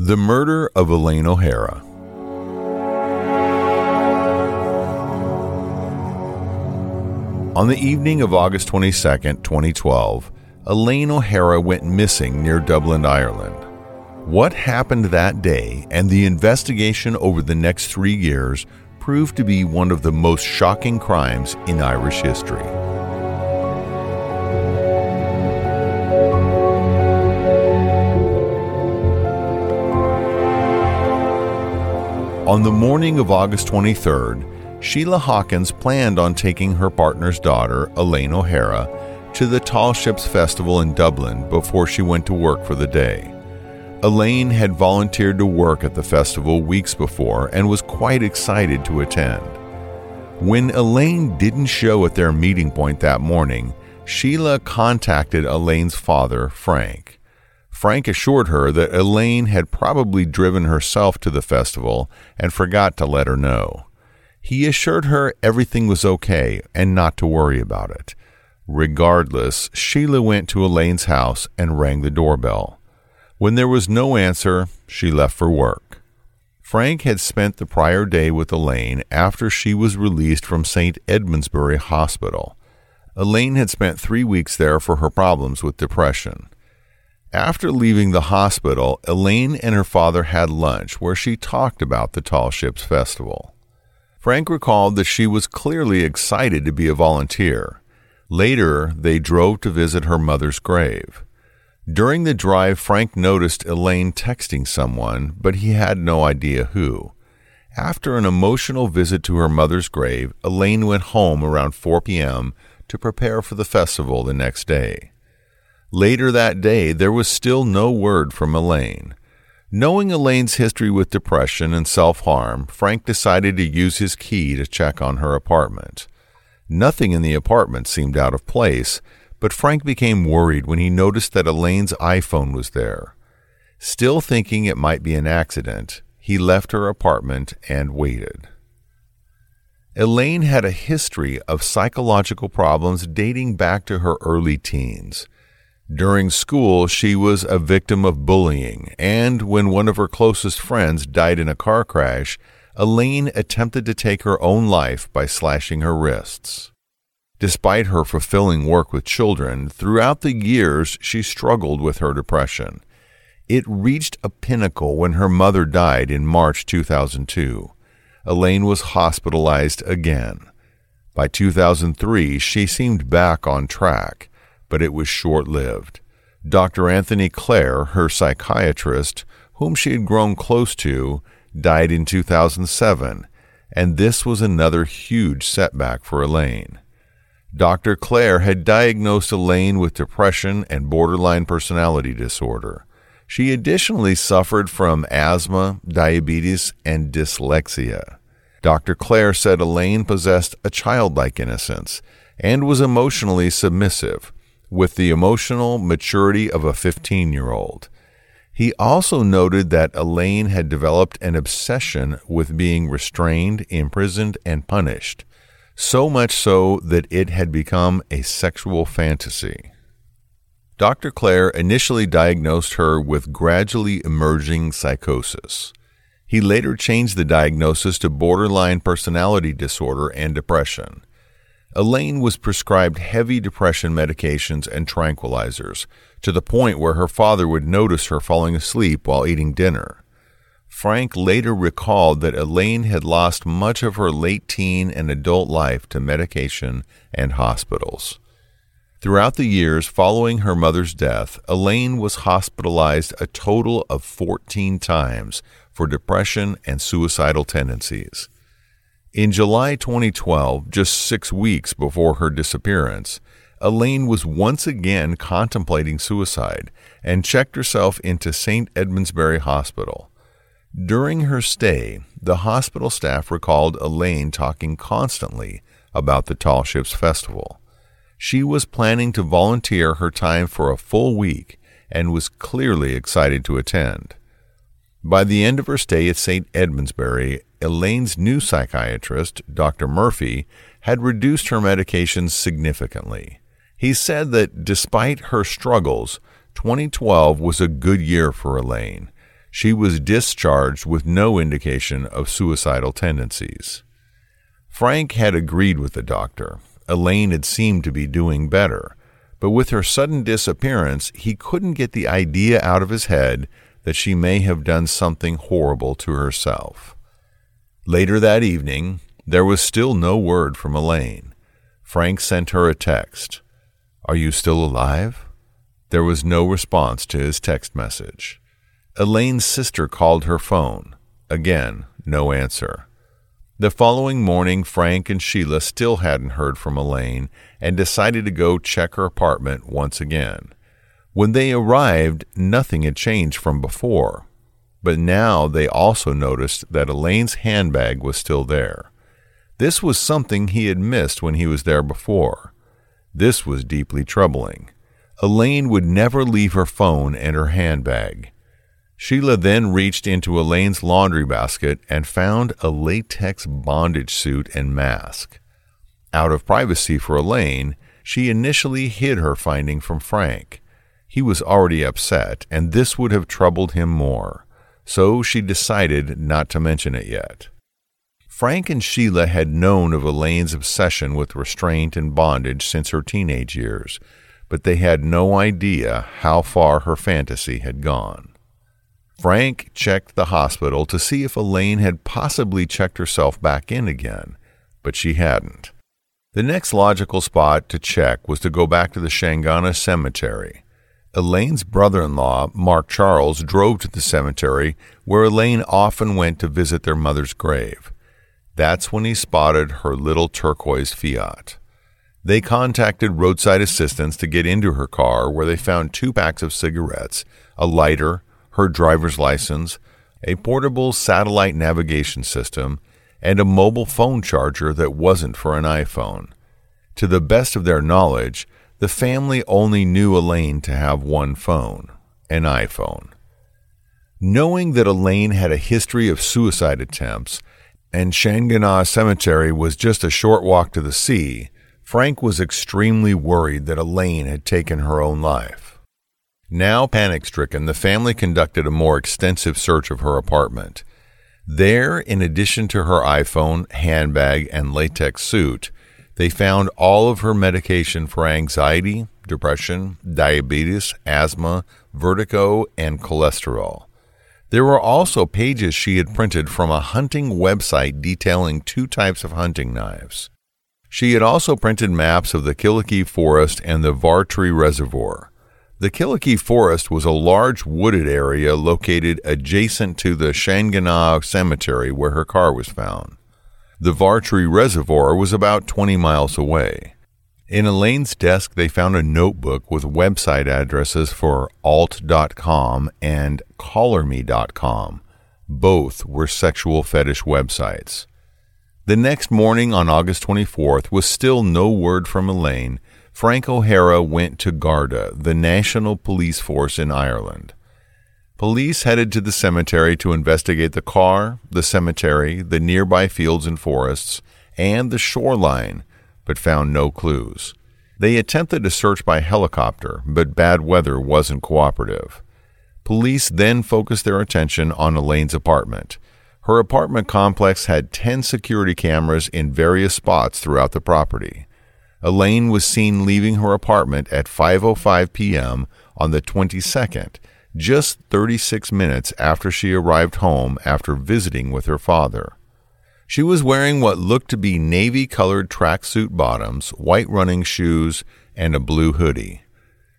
The Murder of Elaine O'Hara. On the evening of August 22, 2012, Elaine O'Hara went missing near Dublin, Ireland. What happened that day and the investigation over the next three years proved to be one of the most shocking crimes in Irish history. On the morning of August 23rd, Sheila Hawkins planned on taking her partner's daughter, Elaine O'Hara, to the Tall Ships Festival in Dublin before she went to work for the day. Elaine had volunteered to work at the festival weeks before and was quite excited to attend. When Elaine didn't show at their meeting point that morning, Sheila contacted Elaine's father, Frank. Frank assured her that Elaine had probably driven herself to the festival and forgot to let her know. He assured her everything was okay and not to worry about it. Regardless, Sheila went to Elaine's house and rang the doorbell. When there was no answer, she left for work. Frank had spent the prior day with Elaine after she was released from St. Edmundsbury Hospital. Elaine had spent three weeks there for her problems with depression. After leaving the hospital, Elaine and her father had lunch where she talked about the Tall Ships Festival. Frank recalled that she was clearly excited to be a volunteer. Later, they drove to visit her mother's grave. During the drive, Frank noticed Elaine texting someone, but he had no idea who. After an emotional visit to her mother's grave, Elaine went home around 4 p.m. to prepare for the festival the next day. Later that day, there was still no word from Elaine. Knowing Elaine's history with depression and self harm, Frank decided to use his key to check on her apartment. Nothing in the apartment seemed out of place, but Frank became worried when he noticed that Elaine's iPhone was there. Still thinking it might be an accident, he left her apartment and waited. Elaine had a history of psychological problems dating back to her early teens. During school, she was a victim of bullying, and when one of her closest friends died in a car crash, Elaine attempted to take her own life by slashing her wrists. Despite her fulfilling work with children, throughout the years she struggled with her depression. It reached a pinnacle when her mother died in March 2002. Elaine was hospitalized again. By 2003, she seemed back on track but it was short lived. Dr. Anthony Clare, her psychiatrist, whom she had grown close to, died in 2007, and this was another huge setback for Elaine. Dr. Clare had diagnosed Elaine with depression and borderline personality disorder. She additionally suffered from asthma, diabetes, and dyslexia. Dr. Clare said Elaine possessed a childlike innocence and was emotionally submissive, with the emotional maturity of a 15 year old. He also noted that Elaine had developed an obsession with being restrained, imprisoned, and punished, so much so that it had become a sexual fantasy. Dr. Clare initially diagnosed her with gradually emerging psychosis. He later changed the diagnosis to borderline personality disorder and depression. Elaine was prescribed heavy depression medications and tranquilizers to the point where her father would notice her falling asleep while eating dinner. Frank later recalled that Elaine had lost much of her late teen and adult life to medication and hospitals. Throughout the years following her mother's death, Elaine was hospitalized a total of 14 times for depression and suicidal tendencies. In July 2012, just six weeks before her disappearance, Elaine was once again contemplating suicide and checked herself into St. Edmundsbury Hospital. During her stay, the hospital staff recalled Elaine talking constantly about the Tall Ships Festival. She was planning to volunteer her time for a full week and was clearly excited to attend. By the end of her stay at St. Edmundsbury, Elaine's new psychiatrist, Dr. Murphy, had reduced her medications significantly. He said that despite her struggles, 2012 was a good year for Elaine. She was discharged with no indication of suicidal tendencies. Frank had agreed with the doctor. Elaine had seemed to be doing better, but with her sudden disappearance, he couldn't get the idea out of his head that she may have done something horrible to herself. Later that evening, there was still no word from Elaine. Frank sent her a text. Are you still alive? There was no response to his text message. Elaine's sister called her phone. Again, no answer. The following morning, Frank and Sheila still hadn't heard from Elaine and decided to go check her apartment once again. When they arrived, nothing had changed from before, but now they also noticed that Elaine's handbag was still there. This was something he had missed when he was there before. This was deeply troubling. Elaine would never leave her phone and her handbag. Sheila then reached into Elaine's laundry basket and found a latex bondage suit and mask. Out of privacy for Elaine, she initially hid her finding from Frank. He was already upset, and this would have troubled him more, so she decided not to mention it yet. Frank and Sheila had known of Elaine's obsession with restraint and bondage since her teenage years, but they had no idea how far her fantasy had gone. Frank checked the hospital to see if Elaine had possibly checked herself back in again, but she hadn't. The next logical spot to check was to go back to the Shanganagh Cemetery. Elaine's brother in law, Mark Charles, drove to the cemetery where Elaine often went to visit their mother's grave. That's when he spotted her little turquoise Fiat. They contacted roadside assistance to get into her car, where they found two packs of cigarettes, a lighter, her driver's license, a portable satellite navigation system, and a mobile phone charger that wasn't for an iPhone. To the best of their knowledge, the family only knew Elaine to have one phone, an iPhone. Knowing that Elaine had a history of suicide attempts, and Shanganagh Cemetery was just a short walk to the sea, Frank was extremely worried that Elaine had taken her own life. Now panic stricken, the family conducted a more extensive search of her apartment. There, in addition to her iPhone, handbag, and latex suit, they found all of her medication for anxiety, depression, diabetes, asthma, vertigo, and cholesterol. There were also pages she had printed from a hunting website detailing two types of hunting knives. She had also printed maps of the Killikee Forest and the Vartry Reservoir. The Killikee Forest was a large wooded area located adjacent to the Shanganagh Cemetery where her car was found. The Vartry Reservoir was about 20 miles away. In Elaine's desk, they found a notebook with website addresses for alt.com and collarme.com. Both were sexual fetish websites. The next morning, on August 24th, with still no word from Elaine, Frank O'Hara went to Garda, the national police force in Ireland. Police headed to the cemetery to investigate the car, the cemetery, the nearby fields and forests, and the shoreline but found no clues. They attempted a search by helicopter, but bad weather wasn't cooperative. Police then focused their attention on Elaine's apartment. Her apartment complex had 10 security cameras in various spots throughout the property. Elaine was seen leaving her apartment at 5:05 p.m. on the 22nd, just 36 minutes after she arrived home after visiting with her father. She was wearing what looked to be navy colored tracksuit bottoms, white running shoes, and a blue hoodie.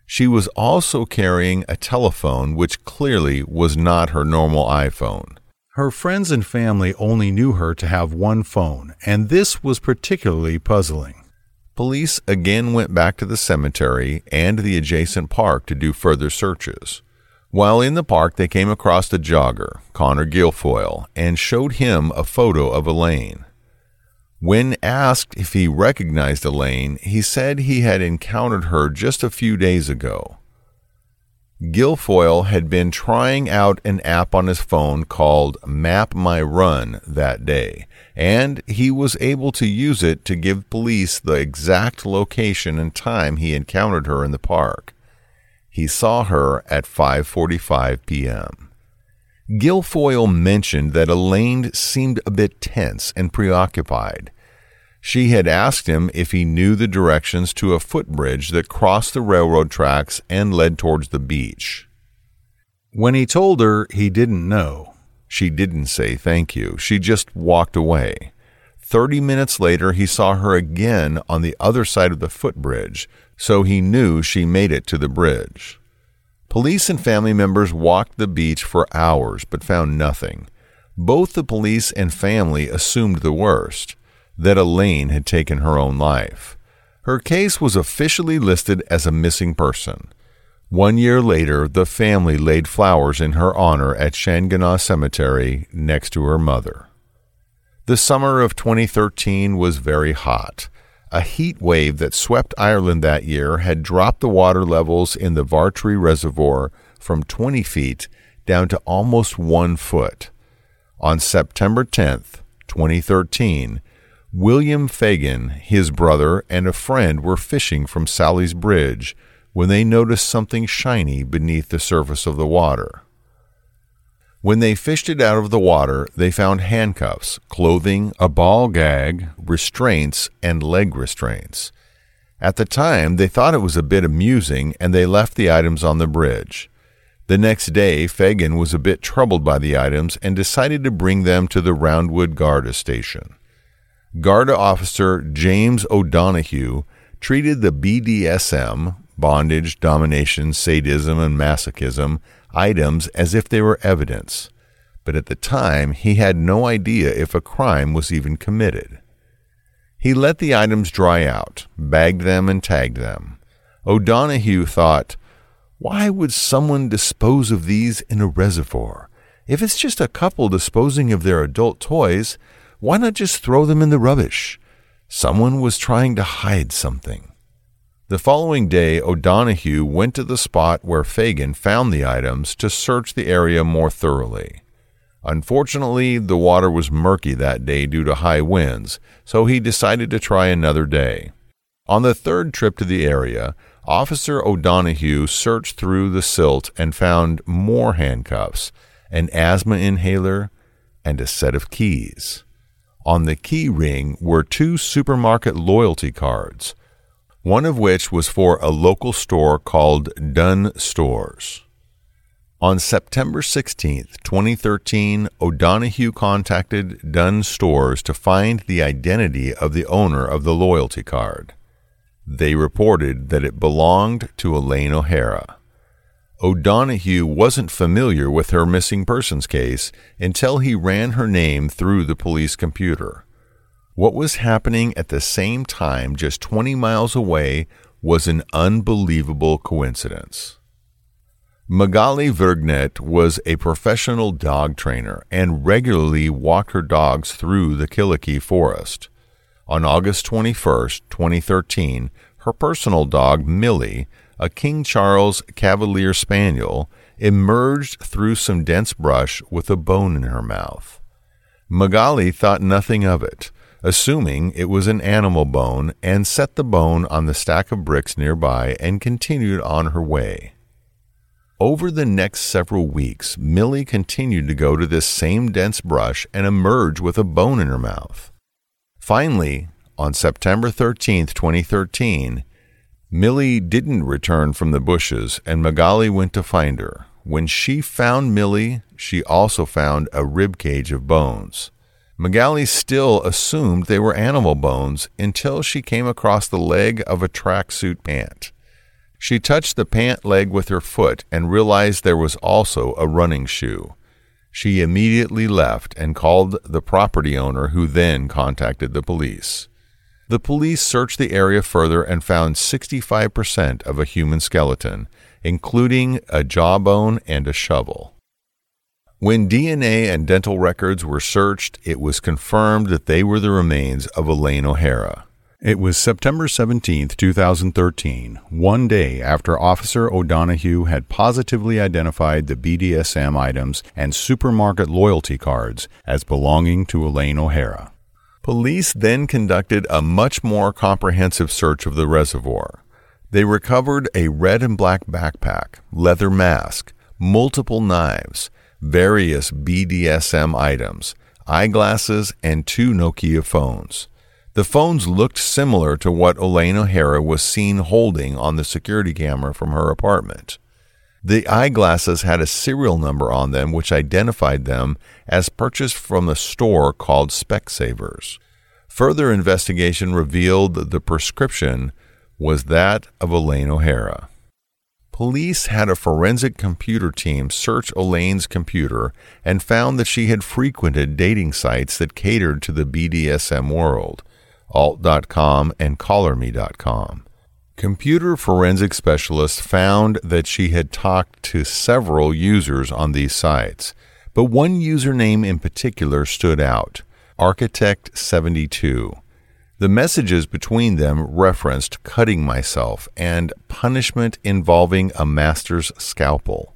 She was also carrying a telephone, which clearly was not her normal iPhone. Her friends and family only knew her to have one phone, and this was particularly puzzling. Police again went back to the cemetery and the adjacent park to do further searches. While in the park, they came across a jogger, Connor Guilfoyle, and showed him a photo of Elaine. When asked if he recognized Elaine, he said he had encountered her just a few days ago. Guilfoyle had been trying out an app on his phone called Map My Run that day, and he was able to use it to give police the exact location and time he encountered her in the park. He saw her at 5:45 p.m. Guilfoyle mentioned that Elaine seemed a bit tense and preoccupied. She had asked him if he knew the directions to a footbridge that crossed the railroad tracks and led towards the beach. When he told her he didn't know, she didn't say thank you. She just walked away. Thirty minutes later, he saw her again on the other side of the footbridge, so he knew she made it to the bridge. Police and family members walked the beach for hours but found nothing. Both the police and family assumed the worst that Elaine had taken her own life. Her case was officially listed as a missing person. One year later, the family laid flowers in her honor at Shanganagh Cemetery next to her mother. The summer of 2013 was very hot. A heat wave that swept Ireland that year had dropped the water levels in the Vartry Reservoir from 20 feet down to almost one foot. On September 10, 2013, William Fagan, his brother, and a friend were fishing from Sally's Bridge when they noticed something shiny beneath the surface of the water. When they fished it out of the water, they found handcuffs, clothing, a ball gag, restraints, and leg restraints. At the time, they thought it was a bit amusing and they left the items on the bridge. The next day, Fagan was a bit troubled by the items and decided to bring them to the Roundwood Garda station. Garda officer James O'Donoghue treated the BDSM, bondage, domination, sadism, and masochism, items as if they were evidence, but at the time he had no idea if a crime was even committed. He let the items dry out, bagged them, and tagged them. O'Donoghue thought, Why would someone dispose of these in a reservoir? If it's just a couple disposing of their adult toys, why not just throw them in the rubbish? Someone was trying to hide something. The following day, O'Donoghue went to the spot where Fagan found the items to search the area more thoroughly. Unfortunately, the water was murky that day due to high winds, so he decided to try another day. On the third trip to the area, Officer O'Donoghue searched through the silt and found more handcuffs, an asthma inhaler, and a set of keys. On the key ring were two supermarket loyalty cards one of which was for a local store called Dunnes Stores. On September 16, 2013, O'Donoghue contacted Dunnes Stores to find the identity of the owner of the loyalty card. They reported that it belonged to Elaine O'Hara. O'Donoghue wasn't familiar with her missing persons case until he ran her name through the police computer. What was happening at the same time just 20 miles away was an unbelievable coincidence. Magali Vergnet was a professional dog trainer and regularly walked her dogs through the Killikee forest. On August 21, 2013, her personal dog, Millie, a King Charles Cavalier Spaniel, emerged through some dense brush with a bone in her mouth. Magali thought nothing of it assuming it was an animal bone, and set the bone on the stack of bricks nearby and continued on her way. Over the next several weeks, Millie continued to go to this same dense brush and emerge with a bone in her mouth. Finally, on September 13, 2013, Millie didn't return from the bushes and Magali went to find her. When she found Millie, she also found a rib cage of bones. Magali still assumed they were animal bones until she came across the leg of a tracksuit pant. She touched the pant leg with her foot and realized there was also a running shoe. She immediately left and called the property owner, who then contacted the police. The police searched the area further and found 65% of a human skeleton, including a jawbone and a shovel. When DNA and dental records were searched, it was confirmed that they were the remains of Elaine O'Hara. It was September 17, 2013, one day after Officer O'Donoghue had positively identified the BDSM items and supermarket loyalty cards as belonging to Elaine O'Hara. Police then conducted a much more comprehensive search of the reservoir. They recovered a red and black backpack, leather mask, multiple knives, various BDSM items, eyeglasses, and two Nokia phones. The phones looked similar to what Elaine O'Hara was seen holding on the security camera from her apartment. The eyeglasses had a serial number on them which identified them as purchased from a store called Specsavers. Further investigation revealed that the prescription was that of Elaine O'Hara. Police had a forensic computer team search Elaine's computer and found that she had frequented dating sites that catered to the BDSM world, alt.com and collarme.com. Computer forensic specialists found that she had talked to several users on these sites, but one username in particular stood out Architect 72. The messages between them referenced cutting myself and punishment involving a master's scalpel.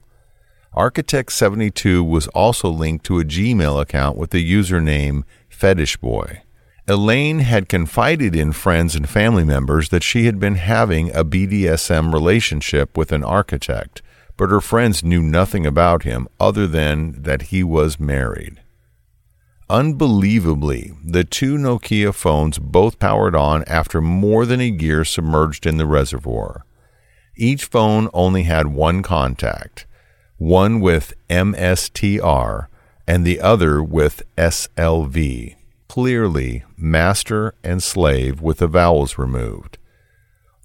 Architect 72 was also linked to a Gmail account with the username Fetish Boy. Elaine had confided in friends and family members that she had been having a BDSM relationship with an architect, but her friends knew nothing about him other than that he was married. Unbelievably, the two Nokia phones both powered on after more than a year submerged in the reservoir. Each phone only had one contact, one with MSTR and the other with SLV, clearly master and slave with the vowels removed.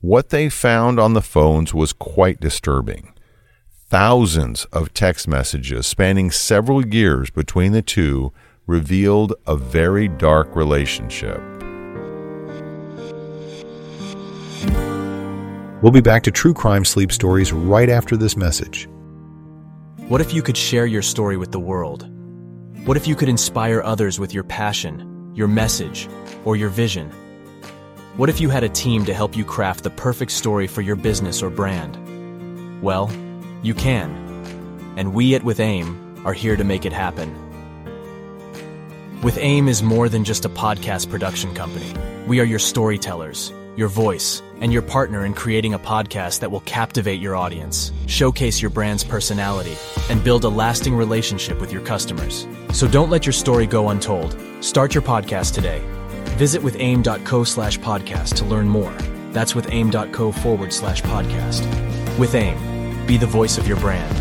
What they found on the phones was quite disturbing. Thousands of text messages spanning several years between the two revealed a very dark relationship. We'll be back to True Crime Sleep Stories right after this message. What if you could share your story with the world? What if you could inspire others with your passion, your message, or your vision? What if you had a team to help you craft the perfect story for your business or brand? Well, you can. And we at With AIM are here to make it happen. With AIM is more than just a podcast production company. We are your storytellers, your voice, and your partner in creating a podcast that will captivate your audience, showcase your brand's personality, and build a lasting relationship with your customers. So don't let your story go untold. Start your podcast today. Visit withaim.co slash podcast to learn more. That's withaim.co forward slash podcast. With AIM, be the voice of your brand.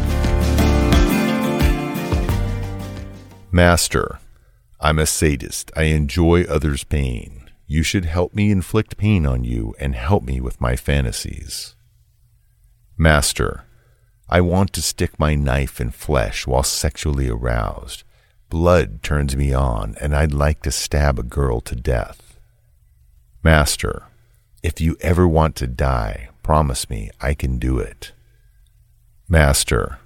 Master. I'm a sadist. I enjoy others' pain. You should help me inflict pain on you and help me with my fantasies. Master, I want to stick my knife in flesh while sexually aroused. Blood turns me on, and I'd like to stab a girl to death. Master, if you ever want to die, promise me I can do it. Master,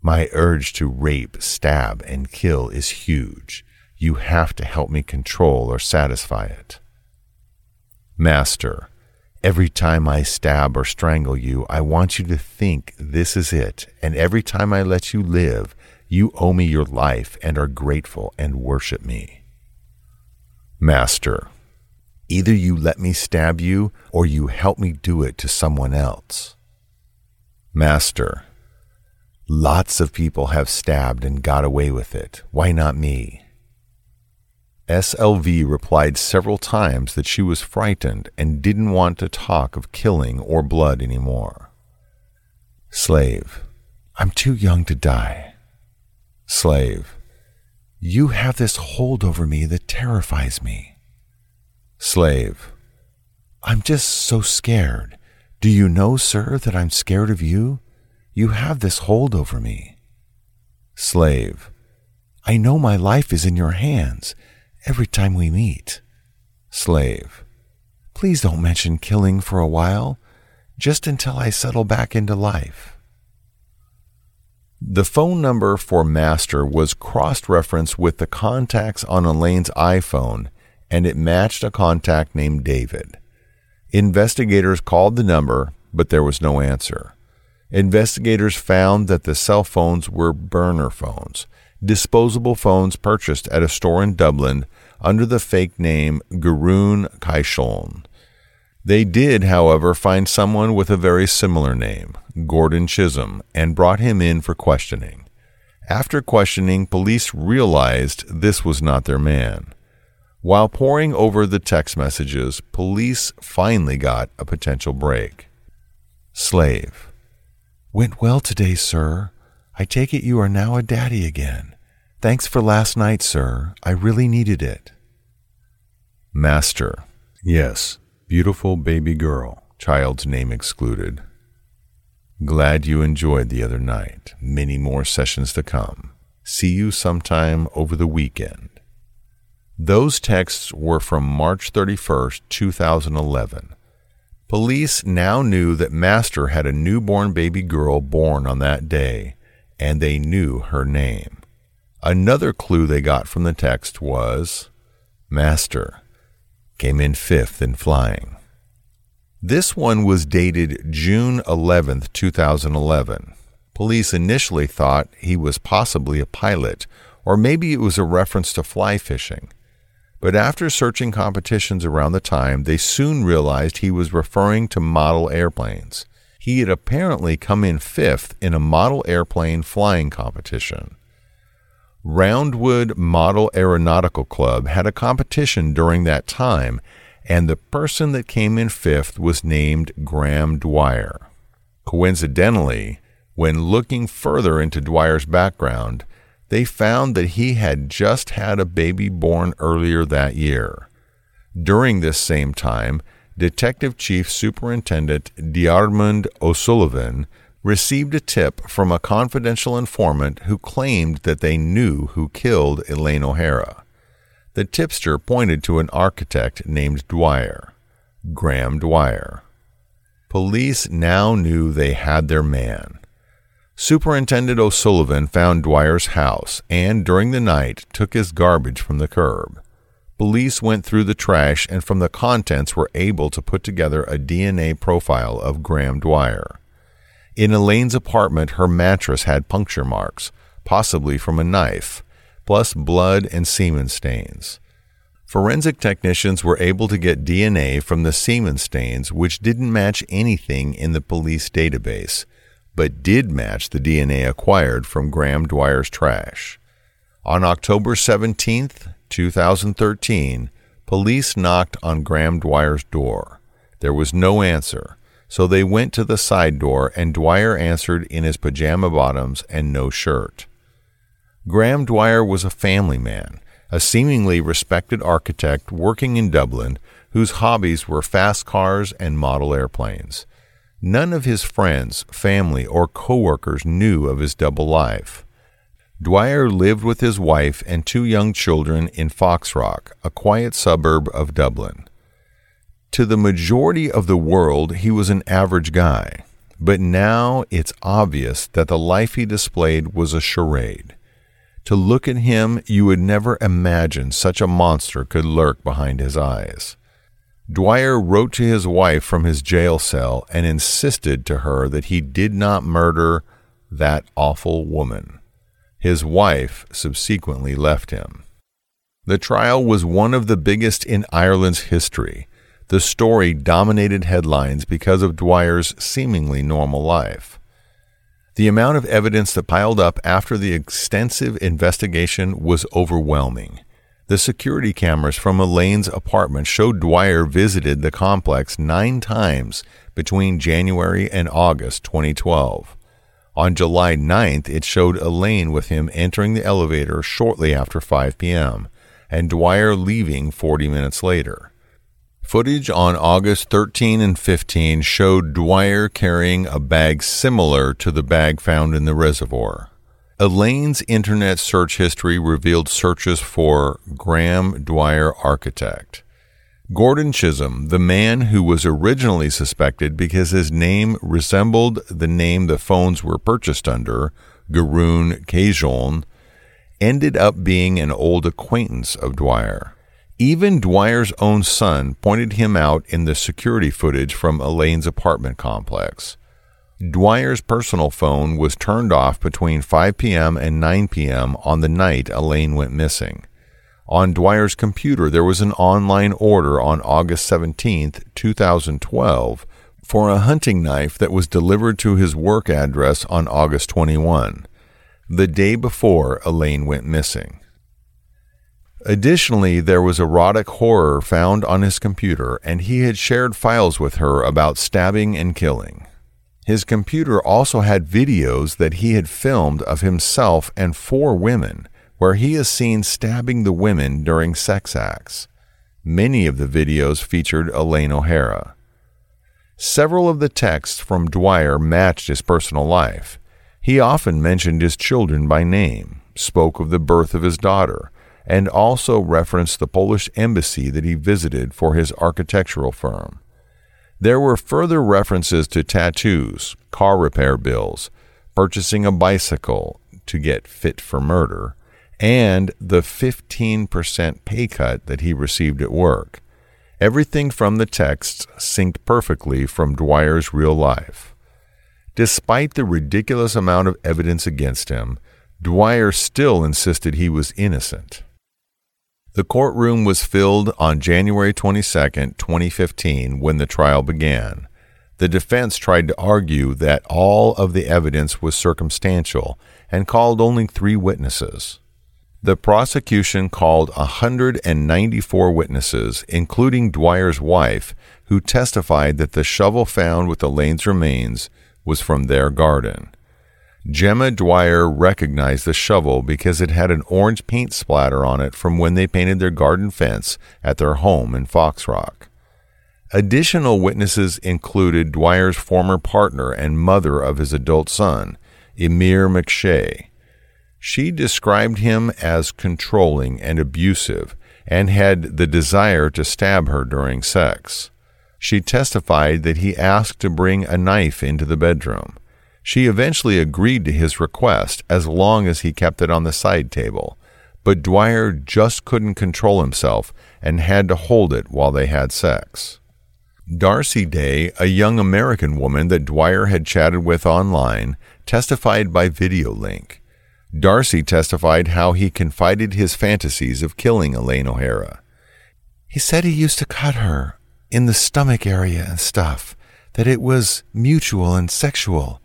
my urge to rape, stab, and kill is huge. You have to help me control or satisfy it. Master, every time I stab or strangle you, I want you to think this is it, and every time I let you live, you owe me your life and are grateful and worship me. Master, either you let me stab you or you help me do it to someone else. Master, lots of people have stabbed and got away with it. Why not me? SLV replied several times that she was frightened and didn't want to talk of killing or blood anymore. Slave, I'm too young to die. Slave, you have this hold over me that terrifies me. Slave, I'm just so scared. Do you know, sir, that I'm scared of you? You have this hold over me. Slave, I know my life is in your hands every time we meet. Slave, please don't mention killing for a while, just until I settle back into life. The phone number for Master was cross referenced with the contacts on Elaine's iPhone, and it matched a contact named David. Investigators called the number, but there was no answer. Investigators found that the cell phones were burner phones, disposable phones purchased at a store in Dublin under the fake name Garoon Kaishon. They did, however, find someone with a very similar name, Gordon Chisholm, and brought him in for questioning. After questioning, police realized this was not their man. While poring over the text messages, police finally got a potential break. Slave. Went well today, sir. I take it you are now a daddy again. Thanks for last night, sir. I really needed it. Master. Yes, beautiful baby girl. Child's name excluded. Glad you enjoyed the other night. Many more sessions to come. See you sometime over the weekend. Those texts were from March 31st, 2011. Police now knew that Master had a newborn baby girl born on that day, and they knew her name. Another clue they got from the text was Master came in fifth in flying. This one was dated June 11, 2011. Police initially thought he was possibly a pilot, or maybe it was a reference to fly fishing. But after searching competitions around the time, they soon realized he was referring to model airplanes. He had apparently come in fifth in a model airplane flying competition. Roundwood Model Aeronautical Club had a competition during that time, and the person that came in fifth was named Graham Dwyer. Coincidentally, when looking further into Dwyer's background, they found that he had just had a baby born earlier that year. During this same time, Detective Chief Superintendent Diarmuid O'Sullivan received a tip from a confidential informant who claimed that they knew who killed Elaine O'Hara. The tipster pointed to an architect named Dwyer, Graham Dwyer. Police now knew they had their man. Superintendent O'Sullivan found Dwyer's house and, during the night, took his garbage from the curb. Police went through the trash and from the contents were able to put together a DNA profile of Graham Dwyer. In Elaine's apartment, her mattress had puncture marks, possibly from a knife, plus blood and semen stains. Forensic technicians were able to get DNA from the semen stains, which didn't match anything in the police database, but did match the DNA acquired from Graham Dwyer's trash. On October 17, 2013, police knocked on Graham Dwyer's door. There was no answer, so they went to the side door, and Dwyer answered in his pajama bottoms and no shirt. Graham Dwyer was a family man, a seemingly respected architect working in Dublin whose hobbies were fast cars and model airplanes. None of his friends, family, or coworkers knew of his double life. Dwyer lived with his wife and two young children in Foxrock, a quiet suburb of Dublin. To the majority of the world, he was an average guy, but now it's obvious that the life he displayed was a charade. To look at him, you would never imagine such a monster could lurk behind his eyes. Dwyer wrote to his wife from his jail cell and insisted to her that he did not murder that awful woman. His wife subsequently left him. The trial was one of the biggest in Ireland's history the story dominated headlines because of Dwyer's seemingly normal life. The amount of evidence that piled up after the extensive investigation was overwhelming. The security cameras from Elaine's apartment showed Dwyer visited the complex nine times between January and August 2012. On July 9th, it showed Elaine with him entering the elevator shortly after 5 p.m., and Dwyer leaving 40 minutes later. Footage on August 13 and 15 showed Dwyer carrying a bag similar to the bag found in the reservoir. Elaine's internet search history revealed searches for Graham Dwyer Architect. Gordon Chisholm, the man who was originally suspected because his name resembled the name the phones were purchased under, Garoon Cajon, ended up being an old acquaintance of Dwyer. Even Dwyer's own son pointed him out in the security footage from Elaine's apartment complex. Dwyer's personal phone was turned off between 5 p.m. and 9 p.m. on the night Elaine went missing. On Dwyer's computer, there was an online order on August 17, 2012, for a hunting knife that was delivered to his work address on August 21. the day before Elaine went missing. Additionally, there was erotic horror found on his computer, and he had shared files with her about stabbing and killing. His computer also had videos that he had filmed of himself and four women, where he is seen stabbing the women during sex acts. Many of the videos featured Elaine O'Hara. Several of the texts from Dwyer matched his personal life. He often mentioned his children by name, spoke of the birth of his daughter, and also referenced the Polish embassy that he visited for his architectural firm. There were further references to tattoos, car repair bills, purchasing a bicycle to get fit for murder, and the 15% pay cut that he received at work. Everything from the texts synced perfectly from Dwyer's real life. Despite the ridiculous amount of evidence against him, Dwyer still insisted he was innocent. The courtroom was filled on January 22, 2015, when the trial began. The defense tried to argue that all of the evidence was circumstantial and called only three witnesses. The prosecution called 194 witnesses, including Dwyer's wife, who testified that the shovel found with Elaine's remains was from their garden. Gemma Dwyer recognized the shovel because it had an orange paint splatter on it from when they painted their garden fence at their home in Foxrock. Additional witnesses included Dwyer's former partner and mother of his adult son, Emir McShay. She described him as controlling and abusive and had the desire to stab her during sex. She testified that he asked to bring a knife into the bedroom. She eventually agreed to his request as long as he kept it on the side table, but Dwyer just couldn't control himself and had to hold it while they had sex. Darcy Day, a young American woman that Dwyer had chatted with online, testified by video link. Darcy testified how he confided his fantasies of killing Elaine O'Hara. He said he used to cut her in the stomach area and stuff, that it was mutual and sexual.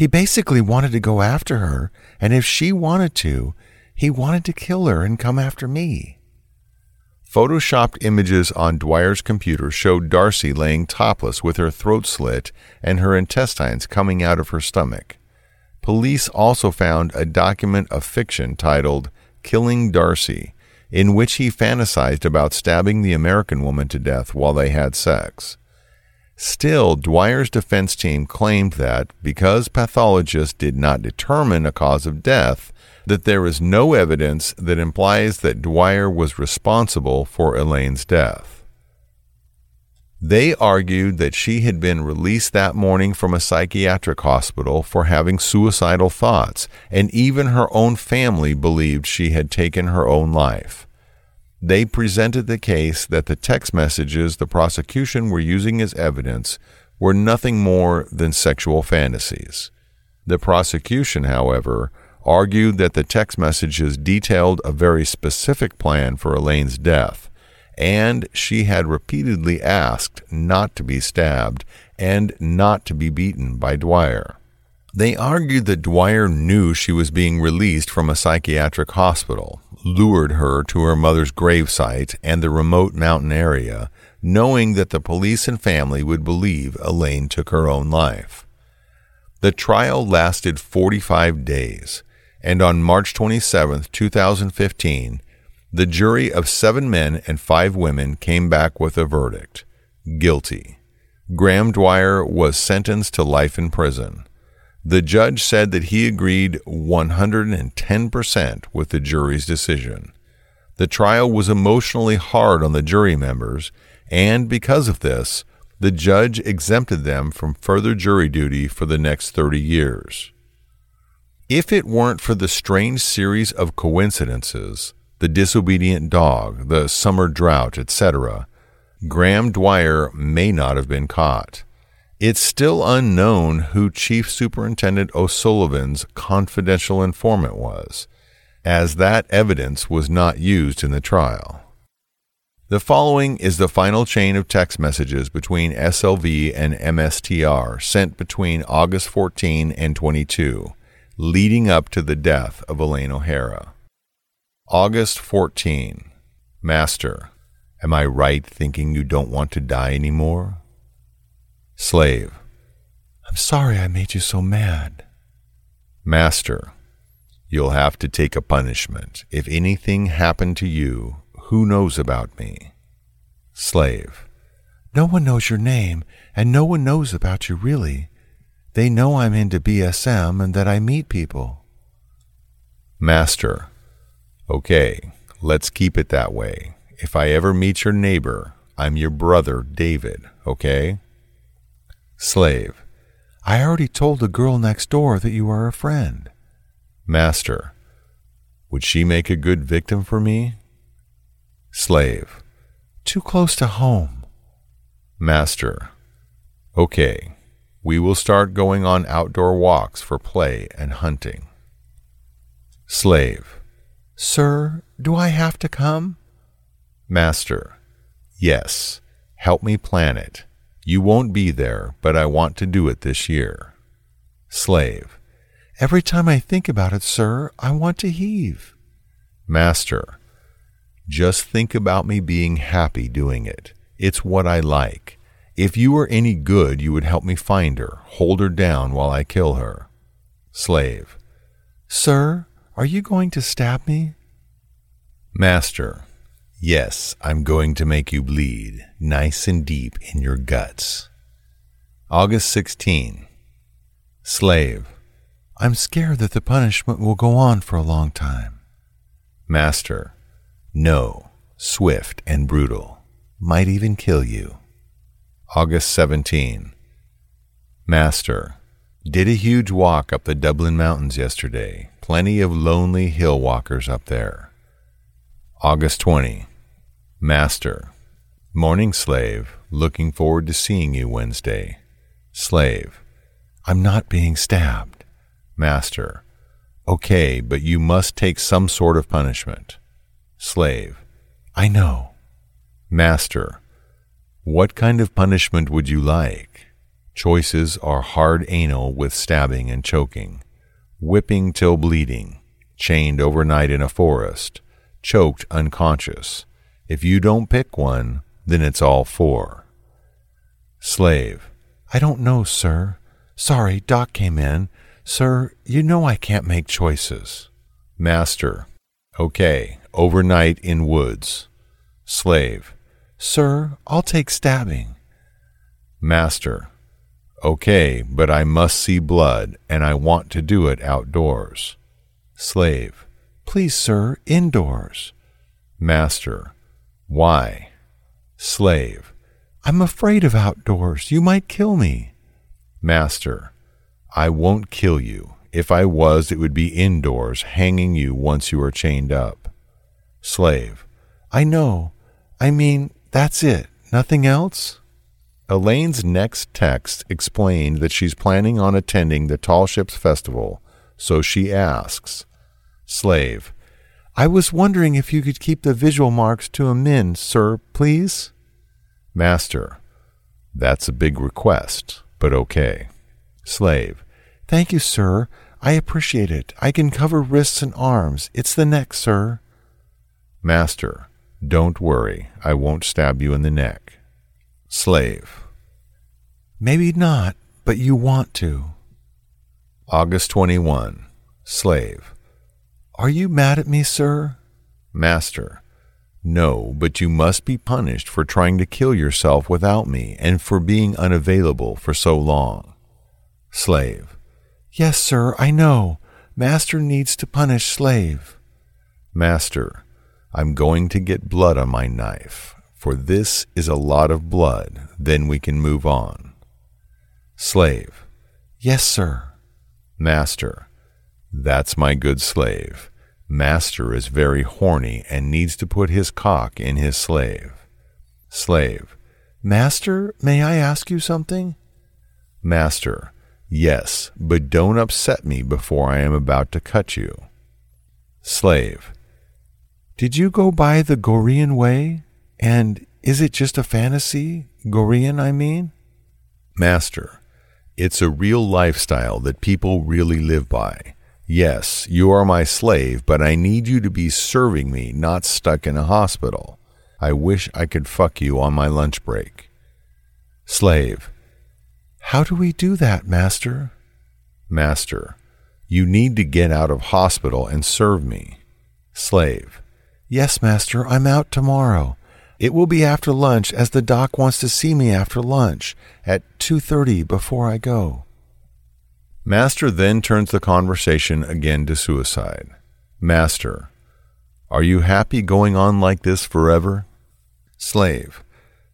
He basically wanted to go after her, and if she wanted to, he wanted to kill her and come after me. Photoshopped images on Dwyer's computer showed Darcy laying topless with her throat slit and her intestines coming out of her stomach. Police also found a document of fiction titled Killing Darcy, in which he fantasized about stabbing the American woman to death while they had sex. Still, Dwyer's defense team claimed that because pathologists did not determine a cause of death, that there is no evidence that implies that Dwyer was responsible for Elaine's death. They argued that she had been released that morning from a psychiatric hospital for having suicidal thoughts, and even her own family believed she had taken her own life. They presented the case that the text messages the prosecution were using as evidence were nothing more than sexual fantasies. The prosecution, however, argued that the text messages detailed a very specific plan for Elaine's death, and she had repeatedly asked not to be stabbed and not to be beaten by Dwyer. They argued that Dwyer knew she was being released from a psychiatric hospital, lured her to her mother's gravesite and the remote mountain area, knowing that the police and family would believe Elaine took her own life. The trial lasted 45 days, and on March 27, 2015, the jury of seven men and five women came back with a verdict guilty. Graham Dwyer was sentenced to life in prison. The judge said that he agreed 110% with the jury's decision. The trial was emotionally hard on the jury members, and because of this, the judge exempted them from further jury duty for the next 30 years. If it weren't for the strange series of coincidences, the disobedient dog, the summer drought, etc., Graham Dwyer may not have been caught. It's still unknown who Chief Superintendent O'Sullivan's confidential informant was, as that evidence was not used in the trial. The following is the final chain of text messages between SLV and MSTR sent between August 14 and 22, leading up to the death of Elaine O'Hara. August 14. Master, am I right thinking you don't want to die anymore? Slave, I'm sorry I made you so mad. Master, you'll have to take a punishment. If anything happened to you, who knows about me? Slave, no one knows your name, and no one knows about you really. They know I'm into BDSM and that I meet people. Master, okay, let's keep it that way. If I ever meet your neighbor, I'm your brother, David, okay? Slave, I already told the girl next door that you are a friend. Master, would she make a good victim for me? Slave, too close to home. Master, okay, we will start going on outdoor walks for play and hunting. Slave, Sir, do I have to come? Master, Yes, help me plan it. You won't be there, but I want to do it this year. Slave, Every time I think about it, sir, I want to heave. Master, just think about me being happy doing it. It's what I like. If you were any good, you would help me find her, hold her down while I kill her. Slave, Sir, are you going to stab me? Master, Yes, I'm going to make you bleed, nice and deep in your guts. August 16. Slave, I'm scared that the punishment will go on for a long time. Master, no, swift and brutal, might even kill you. August 17. Master, did a huge walk up the Dublin Mountains yesterday. Plenty of lonely hill walkers up there. August 20. Master, morning slave, looking forward to seeing you Wednesday. Slave, I'm not being stabbed. Master, okay, but you must take some sort of punishment. Slave, I know. Master, what kind of punishment would you like? Choices are hard anal with stabbing and choking, whipping till bleeding, chained overnight in a forest, choked unconscious if you don't pick one, then it's all four. Slave, I don't know, sir. Sorry, Doc came in. Sir, you know I can't make choices. Master, okay, overnight in woods. Slave, Sir, I'll take stabbing. Master, okay, but I must see blood, and I want to do it outdoors. Slave, please, sir, indoors. Master, why? Slave. I'm afraid of outdoors. You might kill me. Master. I won't kill you. If I was, it would be indoors, hanging you once you are chained up. Slave. I know. I mean, that's it. Nothing else? Elaine's next text explained that she's planning on attending the Tall Ships Festival, so she asks Slave. I was wondering if you could keep the visual marks to a min, sir, please? Master, that's a big request, but okay. Slave, thank you, sir. I appreciate it. I can cover wrists and arms. It's the neck, sir. Master, don't worry. I won't stab you in the neck. Slave, maybe not, but you want to. August 21. Slave, are you mad at me, sir? Master, no, but you must be punished for trying to kill yourself without me and for being unavailable for so long. Slave, yes, sir, I know. Master needs to punish slave. Master, I'm going to get blood on my knife, for this is a lot of blood. Then we can move on. Slave, yes, sir. Master, that's my good slave. Master is very horny and needs to put his cock in his slave. Slave. Master, may I ask you something? Master. Yes, but don't upset me before I am about to cut you. Slave. Did you go by the Gorean way? And is it just a fantasy? Gorean, I mean? Master. It's a real lifestyle that people really live by. Yes, you are my slave, but I need you to be serving me, not stuck in a hospital. I wish I could fuck you on my lunch break. Slave. How do we do that, Master? Master. You need to get out of hospital and serve me. Slave. Yes, Master, I'm out tomorrow. It will be after lunch as the doc wants to see me after lunch at 2:30 before I go. Master then turns the conversation again to suicide. Master, are you happy going on like this forever? Slave,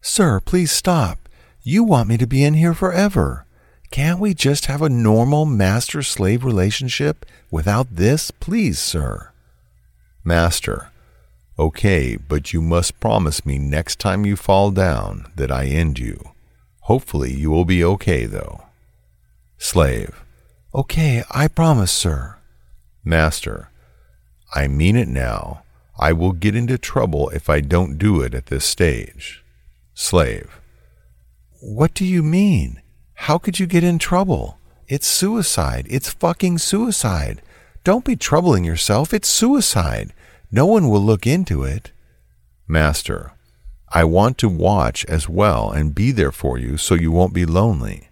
Sir, please stop. You want me to be in here forever. Can't we just have a normal master slave relationship without this, please, sir? Master, okay, but you must promise me next time you fall down that I end you. Hopefully you will be okay, though. Slave, okay, I promise, sir. Master, I mean it now. I will get into trouble if I don't do it at this stage. Slave, what do you mean? How could you get in trouble? It's suicide. It's fucking suicide. Don't be troubling yourself. It's suicide. No one will look into it. Master, I want to watch as well and be there for you so you won't be lonely.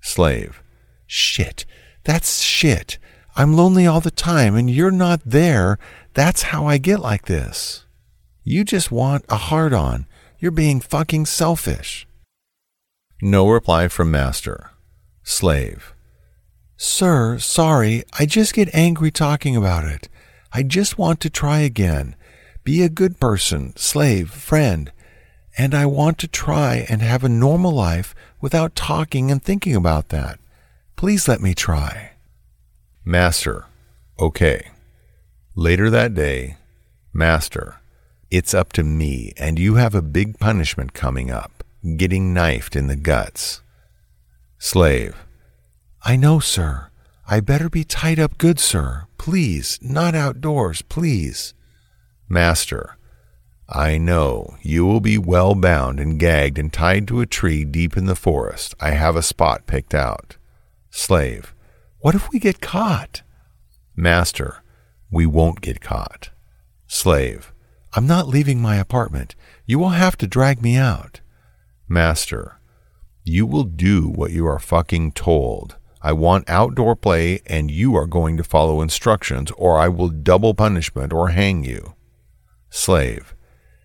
Slave, shit. That's shit. I'm lonely all the time and you're not there. That's how I get like this. You just want a hard on. You're being fucking selfish. No reply from master. Slave. Sir, sorry, I just get angry talking about it. I just want to try again. Be a good person, slave, friend. And I want to try and have a normal life without talking and thinking about that. Please let me try. Master. Okay. Later that day, Master. It's up to me, and you have a big punishment coming up getting knifed in the guts. Slave. I know, sir. I better be tied up good, sir. Please, not outdoors, please. Master. I know. You will be well bound and gagged and tied to a tree deep in the forest. I have a spot picked out. Slave. What if we get caught? Master. We won't get caught. Slave. I'm not leaving my apartment. You will have to drag me out. Master, you will do what you are fucking told. I want outdoor play and you are going to follow instructions or I will double punishment or hang you. Slave,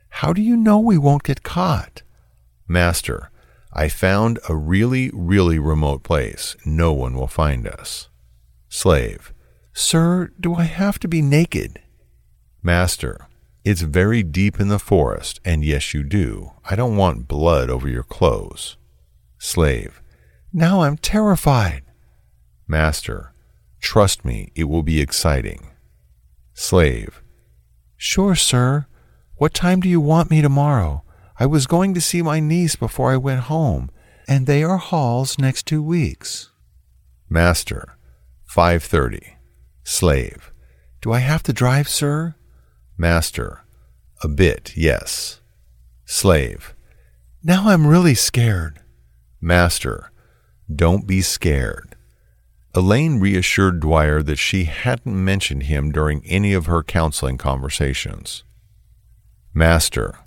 how do you know we won't get caught? Master, I found a really, really remote place. No one will find us. Slave, Sir, do I have to be naked? Master, it's very deep in the forest, and yes, you do. I don't want blood over your clothes. Slave. Now I'm terrified. Master. Trust me, it will be exciting. Slave. Sure, sir. What time do you want me tomorrow? I was going to see my niece before I went home, and they are halls next two weeks. Master. 5:30. Slave. Do I have to drive, sir? Master. A bit, yes. Slave. Now I'm really scared. Master. Don't be scared. Elaine reassured Dwyer that she hadn't mentioned him during any of her counseling conversations. Master.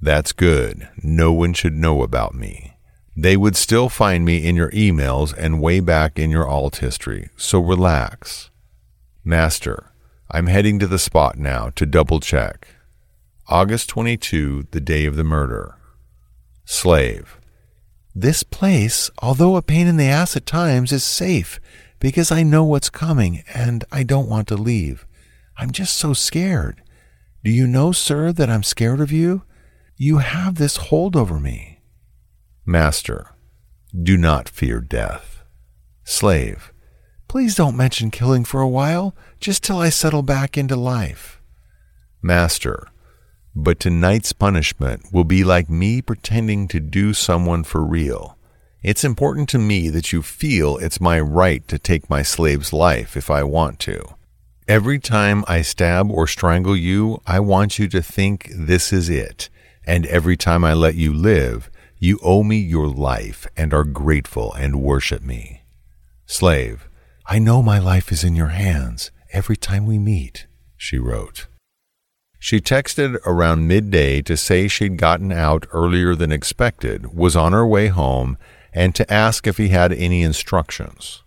That's good. No one should know about me. They would still find me in your emails and way back in your alt history, so relax. Master. I'm heading to the spot now to double check. August 22, the day of the murder. Slave. This place, although a pain in the ass at times, is safe because I know what's coming and I don't want to leave. I'm just so scared. Do you know, sir, that I'm scared of you? You have this hold over me. Master. Do not fear death. Slave. Please don't mention killing for a while, just till I settle back into life. Master, but tonight's punishment will be like me pretending to do someone for real. It's important to me that you feel it's my right to take my slave's life if I want to. Every time I stab or strangle you, I want you to think this is it. And every time I let you live, you owe me your life and are grateful and worship me. Slave, I know my life is in your hands every time we meet, she wrote. She texted around midday to say she'd gotten out earlier than expected, was on her way home, and to ask if he had any instructions.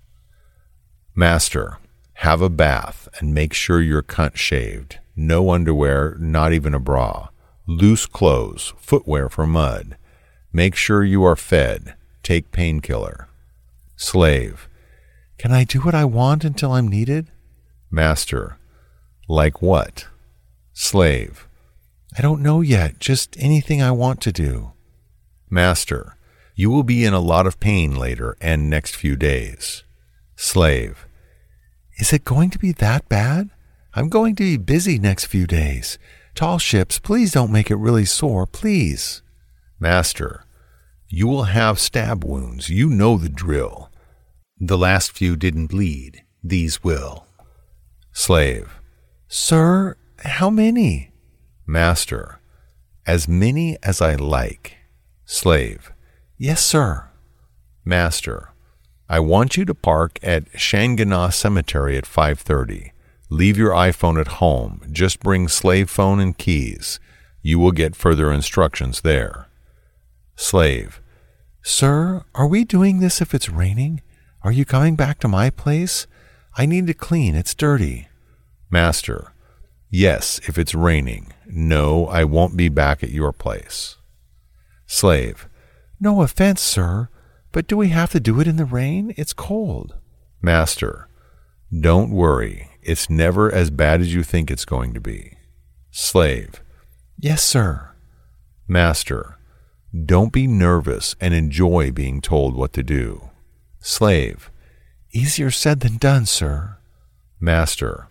Master, have a bath and make sure your cunt shaved. No underwear, not even a bra. Loose clothes, footwear for mud. Make sure you are fed. Take painkiller. Slave, can I do what I want until I'm needed? Master, like what? Slave, I don't know yet, just anything I want to do. Master, you will be in a lot of pain later and next few days. Slave, is it going to be that bad? I'm going to be busy next few days. Tall ships, please don't make it really sore, please. Master, you will have stab wounds. You know the drill. The last few didn't bleed. These will. Slave. Sir, how many? Master. As many as I like. Slave. Yes, sir. Master. I want you to park at Shanganagh Cemetery at 5:30. Leave your iPhone at home. Just bring slave phone and keys. You will get further instructions there. Slave. Sir, are we doing this if it's raining? Are you coming back to my place? I need to clean. It's dirty. Master. Yes, if it's raining. No, I won't be back at your place. Slave. No offense, sir, but do we have to do it in the rain? It's cold. Master. Don't worry. It's never as bad as you think it's going to be. Slave. Yes, sir. Master. Don't be nervous and enjoy being told what to do. Slave. Easier said than done, sir. Master.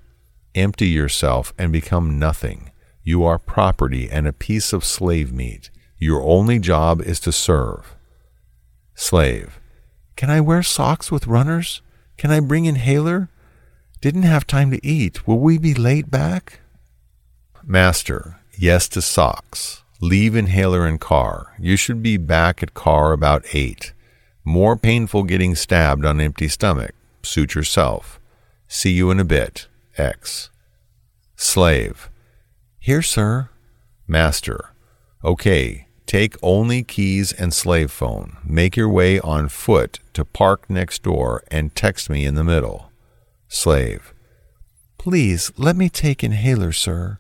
Empty yourself and become nothing. You are property and a piece of slave meat. Your only job is to serve. Slave. Can I wear socks with runners? Can I bring inhaler? Didn't have time to eat. Will we be late back? Master. Yes to socks. Leave inhaler in car. You should be back at car about 8. More painful getting stabbed on empty stomach. Suit yourself. See you in a bit. X. Slave. Here, sir. Master. Okay. Take only keys and slave phone. Make your way on foot to park next door and text me in the middle. Slave. Please let me take inhaler, sir.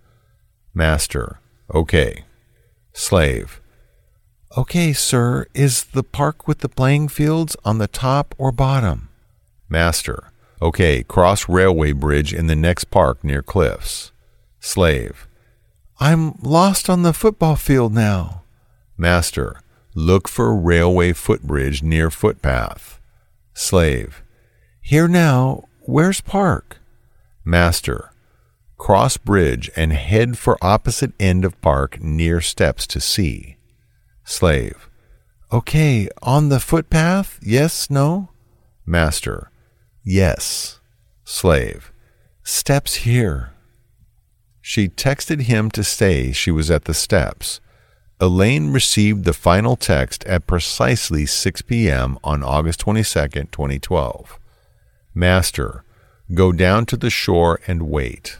Master. Okay. Slave. Okay, sir, is the park with the playing fields on the top or bottom? Master. Okay, cross railway bridge in the next park near cliffs. Slave. I'm lost on the football field now. Master. Look for railway footbridge near footpath. Slave. Here now, where's park? Master. Cross bridge and head for opposite end of park near steps to see. Slave. Okay, on the footpath? Yes, no? Master. Yes. Slave. Steps here. She texted him to say she was at the steps. Elaine received the final text at precisely 6 p.m. on August 22, 2012. Master, go down to the shore and wait.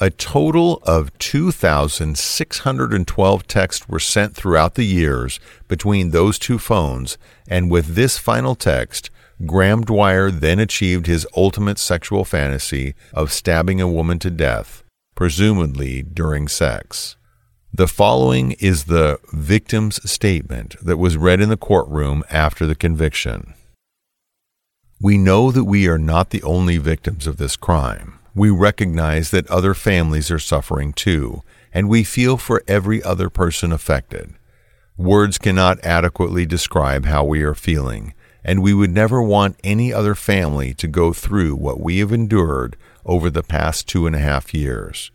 A total of 2,612 texts were sent throughout the years between those two phones, and with this final text, Graham Dwyer then achieved his ultimate sexual fantasy of stabbing a woman to death, presumably during sex. The following is the victim's statement that was read in the courtroom after the conviction. We know that we are not the only victims of this crime we recognize that other families are suffering too, and we feel for every other person affected. Words cannot adequately describe how we are feeling, and we would never want any other family to go through what we have endured over the past two and a half years.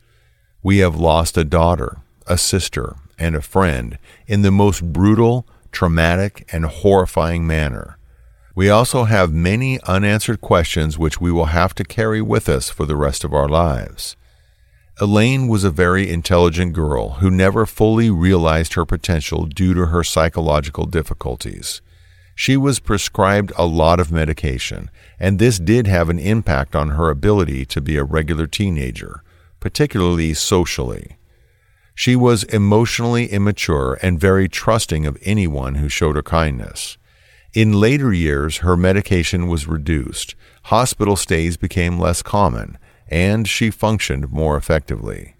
We have lost a daughter, a sister, and a friend in the most brutal, traumatic, and horrifying manner. We also have many unanswered questions which we will have to carry with us for the rest of our lives. Elaine was a very intelligent girl who never fully realized her potential due to her psychological difficulties. She was prescribed a lot of medication, and this did have an impact on her ability to be a regular teenager, particularly socially. She was emotionally immature and very trusting of anyone who showed her kindness. In later years, her medication was reduced, hospital stays became less common, and she functioned more effectively.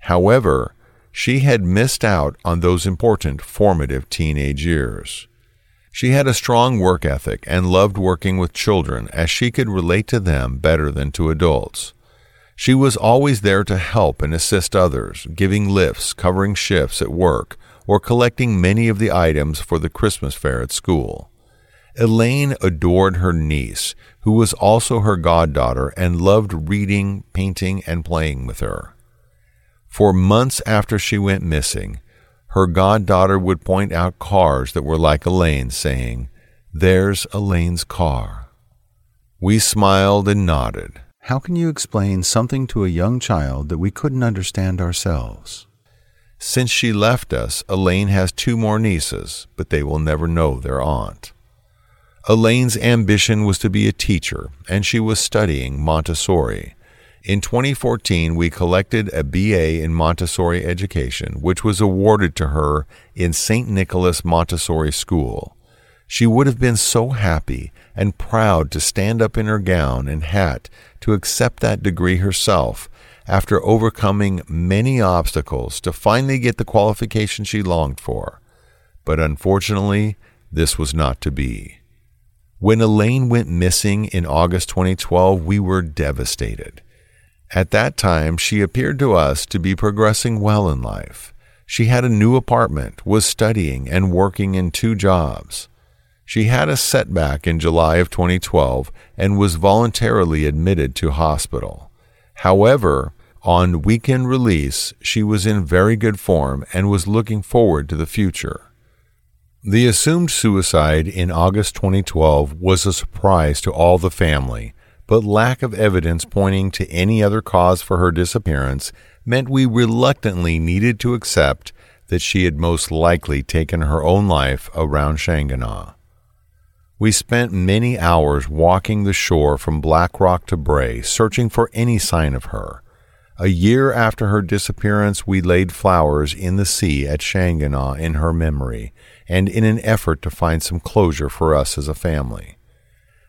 However, she had missed out on those important formative teenage years. She had a strong work ethic and loved working with children as she could relate to them better than to adults. She was always there to help and assist others, giving lifts, covering shifts at work, or collecting many of the items for the Christmas fair at school. Elaine adored her niece, who was also her goddaughter, and loved reading, painting, and playing with her. For months after she went missing, her goddaughter would point out cars that were like Elaine's, saying, There's Elaine's car. We smiled and nodded. How can you explain something to a young child that we couldn't understand ourselves? Since she left us, Elaine has two more nieces, but they will never know their aunt. Elaine's ambition was to be a teacher, and she was studying Montessori. In 2014, we collected a BA in Montessori education, which was awarded to her in St. Nicholas Montessori School. She would have been so happy and proud to stand up in her gown and hat to accept that degree herself after overcoming many obstacles to finally get the qualification she longed for. But unfortunately, this was not to be. When Elaine went missing in August 2012, we were devastated. At that time, she appeared to us to be progressing well in life. She had a new apartment, was studying, and working in two jobs. She had a setback in July of 2012 and was voluntarily admitted to hospital. However, on weekend release, she was in very good form and was looking forward to the future. The assumed suicide in August 2012 was a surprise to all the family but lack of evidence pointing to any other cause for her disappearance meant we reluctantly needed to accept that she had most likely taken her own life around Shanganagh. We spent many hours walking the shore from Blackrock to Bray, searching for any sign of her. A year after her disappearance, we laid flowers in the sea at Shanganagh in her memory, and in an effort to find some closure for us as a family.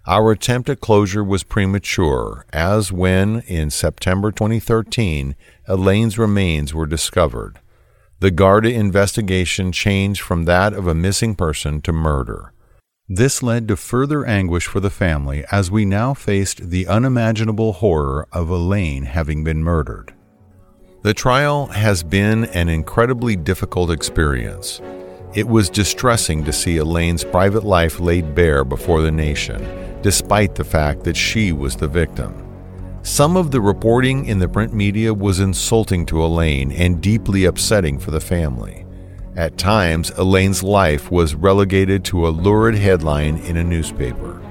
Our attempt at closure was premature, as when, in September 2013, Elaine's remains were discovered. The Garda investigation changed from that of a missing person to murder. This led to further anguish for the family as we now faced the unimaginable horror of Elaine having been murdered. The trial has been an incredibly difficult experience. It was distressing to see Elaine's private life laid bare before the nation despite the fact that she was the victim. Some of the reporting in the print media was insulting to Elaine and deeply upsetting for the family. At times, Elaine's life was relegated to a lurid headline in a newspaper.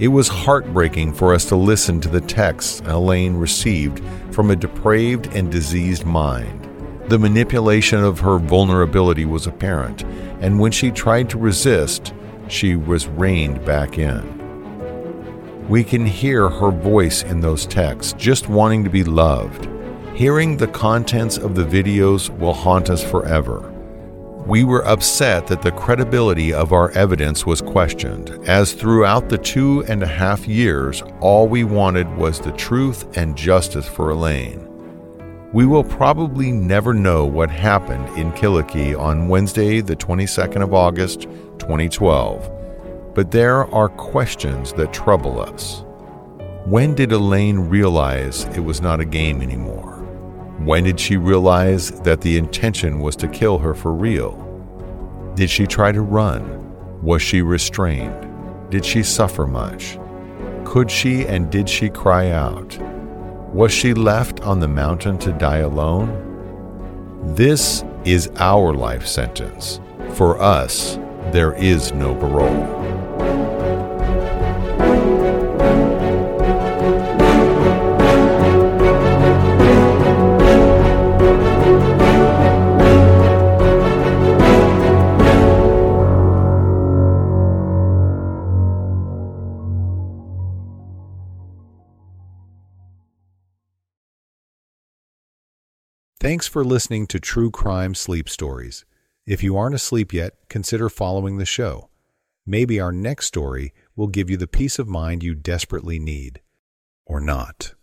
It was heartbreaking for us to listen to the texts Elaine received from a depraved and diseased mind. The manipulation of her vulnerability was apparent, and when she tried to resist, she was reined back in. We can hear her voice in those texts, just wanting to be loved. Hearing the contents of the videos will haunt us forever. We were upset that the credibility of our evidence was questioned, as throughout the two and a half years, all we wanted was the truth and justice for Elaine. We will probably never know what happened in Killakee on Wednesday, the 22nd of August, 2012 but there are questions that trouble us. When did Elaine realize it was not a game anymore? When did she realize that the intention was to kill her for real? Did she try to run? Was she restrained? Did she suffer much? Could she and did she cry out? Was she left on the mountain to die alone? This is our life sentence. For us, there is no parole. Thanks for listening to True Crime Sleep Stories. If you aren't asleep yet, consider following the show. Maybe our next story will give you the peace of mind you desperately need. Or not.